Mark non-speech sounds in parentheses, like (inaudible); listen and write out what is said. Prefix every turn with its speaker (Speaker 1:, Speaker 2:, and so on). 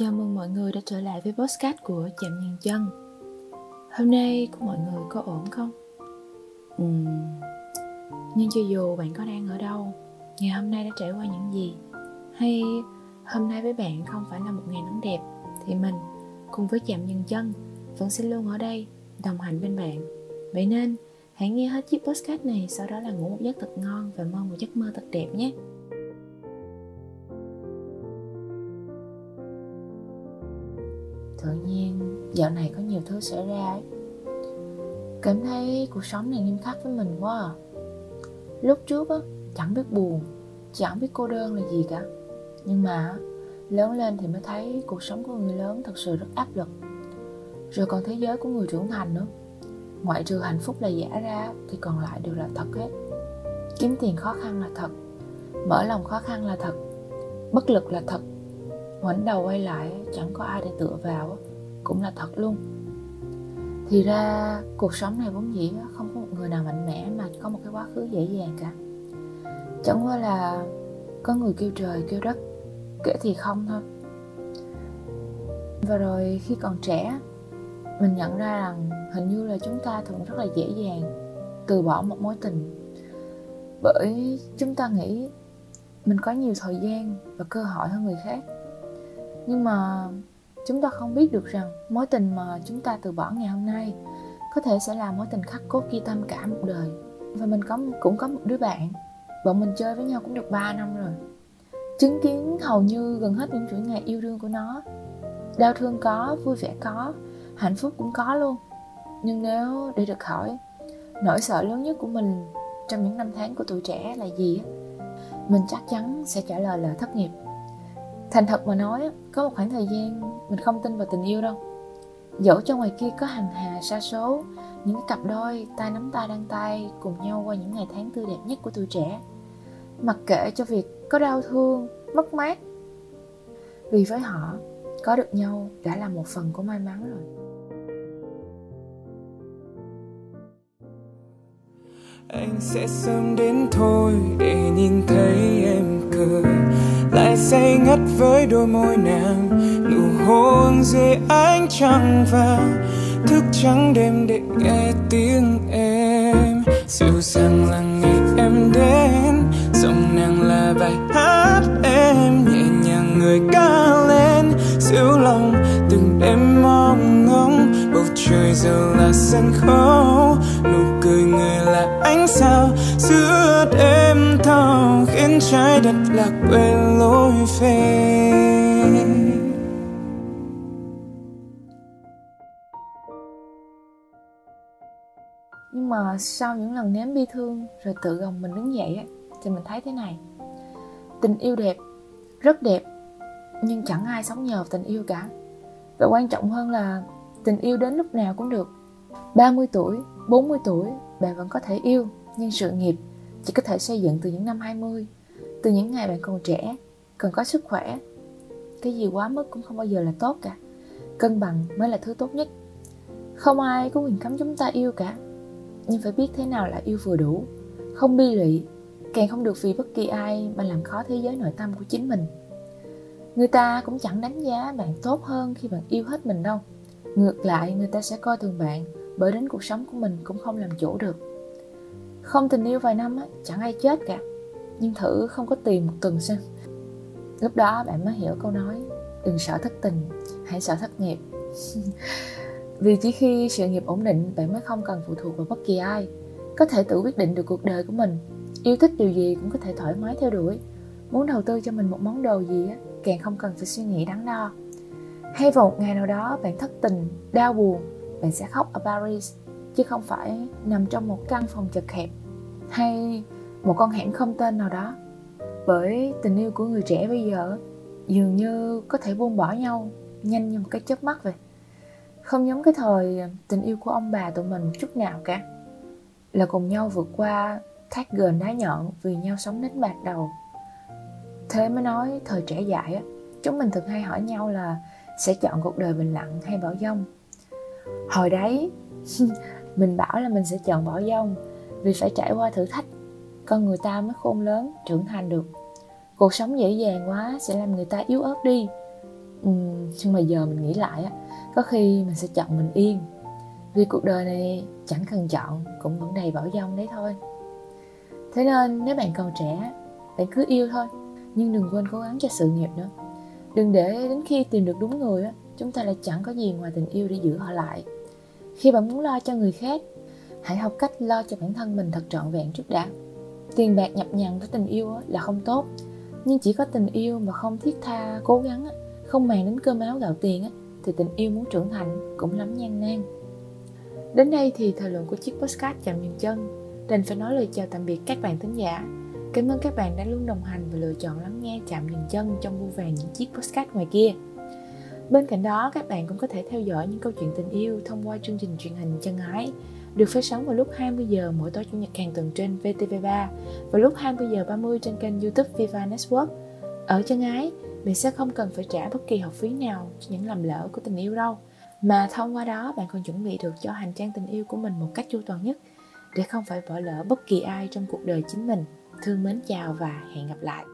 Speaker 1: Chào mừng mọi người đã trở lại với podcast của Chạm Nhân Chân. Hôm nay của mọi người có ổn không? Uhm, nhưng cho dù bạn có đang ở đâu Ngày hôm nay đã trải qua những gì? Hay hôm nay với bạn không phải là một ngày nắng đẹp Thì mình cùng với Chạm Nhân Chân Vẫn sẽ luôn ở đây đồng hành bên bạn. Vậy nên hãy nghe hết chiếc podcast này Sau đó là ngủ một giấc thật ngon Và mơ một giấc mơ thật đẹp nhé tự nhiên dạo này có nhiều thứ xảy ra ấy. Cảm thấy cuộc sống này nghiêm khắc với mình quá à. Lúc trước á, chẳng biết buồn, chẳng biết cô đơn là gì cả. Nhưng mà lớn lên thì mới thấy cuộc sống của người lớn thật sự rất áp lực. Rồi còn thế giới của người trưởng thành nữa. Ngoại trừ hạnh phúc là giả ra, thì còn lại đều là thật hết. Kiếm tiền khó khăn là thật, mở lòng khó khăn là thật, bất lực là thật ngoảnh đầu quay lại, chẳng có ai để tựa vào, cũng là thật luôn. Thì ra, cuộc sống này vốn dĩ không có một người nào mạnh mẽ mà có một cái quá khứ dễ dàng cả. Chẳng qua là có người kêu trời, kêu đất, kể thì không thôi. Và rồi khi còn trẻ, mình nhận ra rằng hình như là chúng ta thường rất là dễ dàng từ bỏ một mối tình. Bởi chúng ta nghĩ mình có nhiều thời gian và cơ hội hơn người khác nhưng mà chúng ta không biết được rằng mối tình mà chúng ta từ bỏ ngày hôm nay có thể sẽ là mối tình khắc cốt ghi tâm cả một đời. Và mình có cũng có một đứa bạn, bọn mình chơi với nhau cũng được 3 năm rồi. Chứng kiến hầu như gần hết những chuỗi ngày yêu đương của nó. Đau thương có, vui vẻ có, hạnh phúc cũng có luôn. Nhưng nếu để được hỏi, nỗi sợ lớn nhất của mình trong những năm tháng của tuổi trẻ là gì mình chắc chắn sẽ trả lời là thất nghiệp thành thật mà nói có một khoảng thời gian mình không tin vào tình yêu đâu. Dẫu cho ngoài kia có hàng hà, sa số, những cái cặp đôi tay nắm tay, đăng tay cùng nhau qua những ngày tháng tươi đẹp nhất của tuổi trẻ. Mặc kệ cho việc có đau thương, mất mát, vì với họ, có được nhau đã là một phần của may mắn rồi.
Speaker 2: Anh sẽ sớm đến thôi để nhìn thấy em cười lại say ngất với đôi môi nàng. Nụ hôn dưới ánh trăng vàng thức trắng đêm để nghe tiếng em. Dịu dàng là ngày em đến, giọng nàng là bài hát em. Nhẹ nhàng người ca lên, dịu lòng từng đêm mong ngóng. Bầu trời giờ là sân khấu, nụ người là ánh sao giữa đêm thao khiến trái đất lạc quên lối về.
Speaker 1: Nhưng mà sau những lần nếm bi thương rồi tự gồng mình đứng dậy thì mình thấy thế này. Tình yêu đẹp rất đẹp nhưng chẳng ai sống nhờ tình yêu cả. Và quan trọng hơn là tình yêu đến lúc nào cũng được. 30 tuổi, 40 tuổi bạn vẫn có thể yêu, nhưng sự nghiệp chỉ có thể xây dựng từ những năm 20 từ những ngày bạn còn trẻ, cần có sức khỏe. Cái gì quá mức cũng không bao giờ là tốt cả. Cân bằng mới là thứ tốt nhất. Không ai có quyền cấm chúng ta yêu cả. Nhưng phải biết thế nào là yêu vừa đủ. Không bi lụy, càng không được vì bất kỳ ai mà làm khó thế giới nội tâm của chính mình. Người ta cũng chẳng đánh giá bạn tốt hơn khi bạn yêu hết mình đâu. Ngược lại, người ta sẽ coi thường bạn bởi đến cuộc sống của mình cũng không làm chủ được. Không tình yêu vài năm á, chẳng ai chết cả nhưng thử không có tiền một tuần xem lúc đó bạn mới hiểu câu nói đừng sợ thất tình hãy sợ thất nghiệp. (laughs) Vì chỉ khi sự nghiệp ổn định bạn mới không cần phụ thuộc vào bất kỳ ai có thể tự quyết định được cuộc đời của mình. Yêu thích điều gì cũng có thể thoải mái theo đuổi. Muốn đầu tư cho mình một món đồ gì á càng không cần phải suy nghĩ đắn đo. Hay vào một ngày nào đó bạn thất tình đau buồn bạn sẽ khóc ở paris, chứ không phải nằm trong một căn phòng chật hẹp hay một con hẻm không tên nào đó. Bởi tình yêu của người trẻ bây giờ dường như có thể buông bỏ nhau nhanh như một cái chớp mắt vậy. Không giống cái thời tình yêu của ông bà tụi mình một chút nào cả, là cùng nhau vượt qua thác gờn đá nhọn vì nhau sống đến bạc đầu. Thế mới nói thời trẻ dại á, chúng mình thường hay hỏi nhau là sẽ chọn cuộc đời bình lặng hay bão dông hồi đấy (laughs) mình bảo là mình sẽ chọn bỏ dông vì phải trải qua thử thách con người ta mới khôn lớn trưởng thành được. Cuộc sống dễ dàng quá sẽ làm người ta yếu ớt đi. Ừ, nhưng mà giờ mình nghĩ lại á có khi mình sẽ chọn mình yên. Vì cuộc đời này chẳng cần chọn cũng vẫn đầy bảo dông đấy thôi. Thế nên nếu bạn còn trẻ bạn cứ yêu thôi nhưng đừng quên cố gắng cho sự nghiệp nữa. Đừng để đến khi tìm được đúng người á chúng ta lại chẳng có gì ngoài tình yêu để giữ họ lại. Khi bạn muốn lo cho người khác, hãy học cách lo cho bản thân mình thật trọn vẹn trước đã. Tiền bạc nhập nhằn với tình yêu là không tốt, nhưng chỉ có tình yêu mà không thiết tha, cố gắng không màng đến cơm áo gạo tiền thì tình yêu muốn trưởng thành cũng lắm gian nan đến đây thì thời lượng của chiếc postcard chạm dừng chân. Đành phải nói lời chào tạm biệt các bạn thính giả. Cảm ơn các bạn đã luôn đồng hành và lựa chọn lắng nghe chạm dừng chân trong vô vàng những chiếc postcard ngoài kia. Bên cạnh đó, các bạn cũng có thể theo dõi những câu chuyện tình yêu thông qua chương trình truyền hình Chân Ái được phát sóng vào lúc 20 giờ mỗi tối chủ nhật hàng tuần trên VTV3 và lúc 20 giờ 30 trên kênh YouTube Viva Network. Ở Chân Ái, bạn sẽ không cần phải trả bất kỳ học phí nào cho những lầm lỡ của tình yêu đâu, mà thông qua đó bạn còn chuẩn bị được cho hành trang tình yêu của mình một cách chu toàn nhất để không phải bỏ lỡ bất kỳ ai trong cuộc đời chính mình. Thương mến chào và hẹn gặp lại.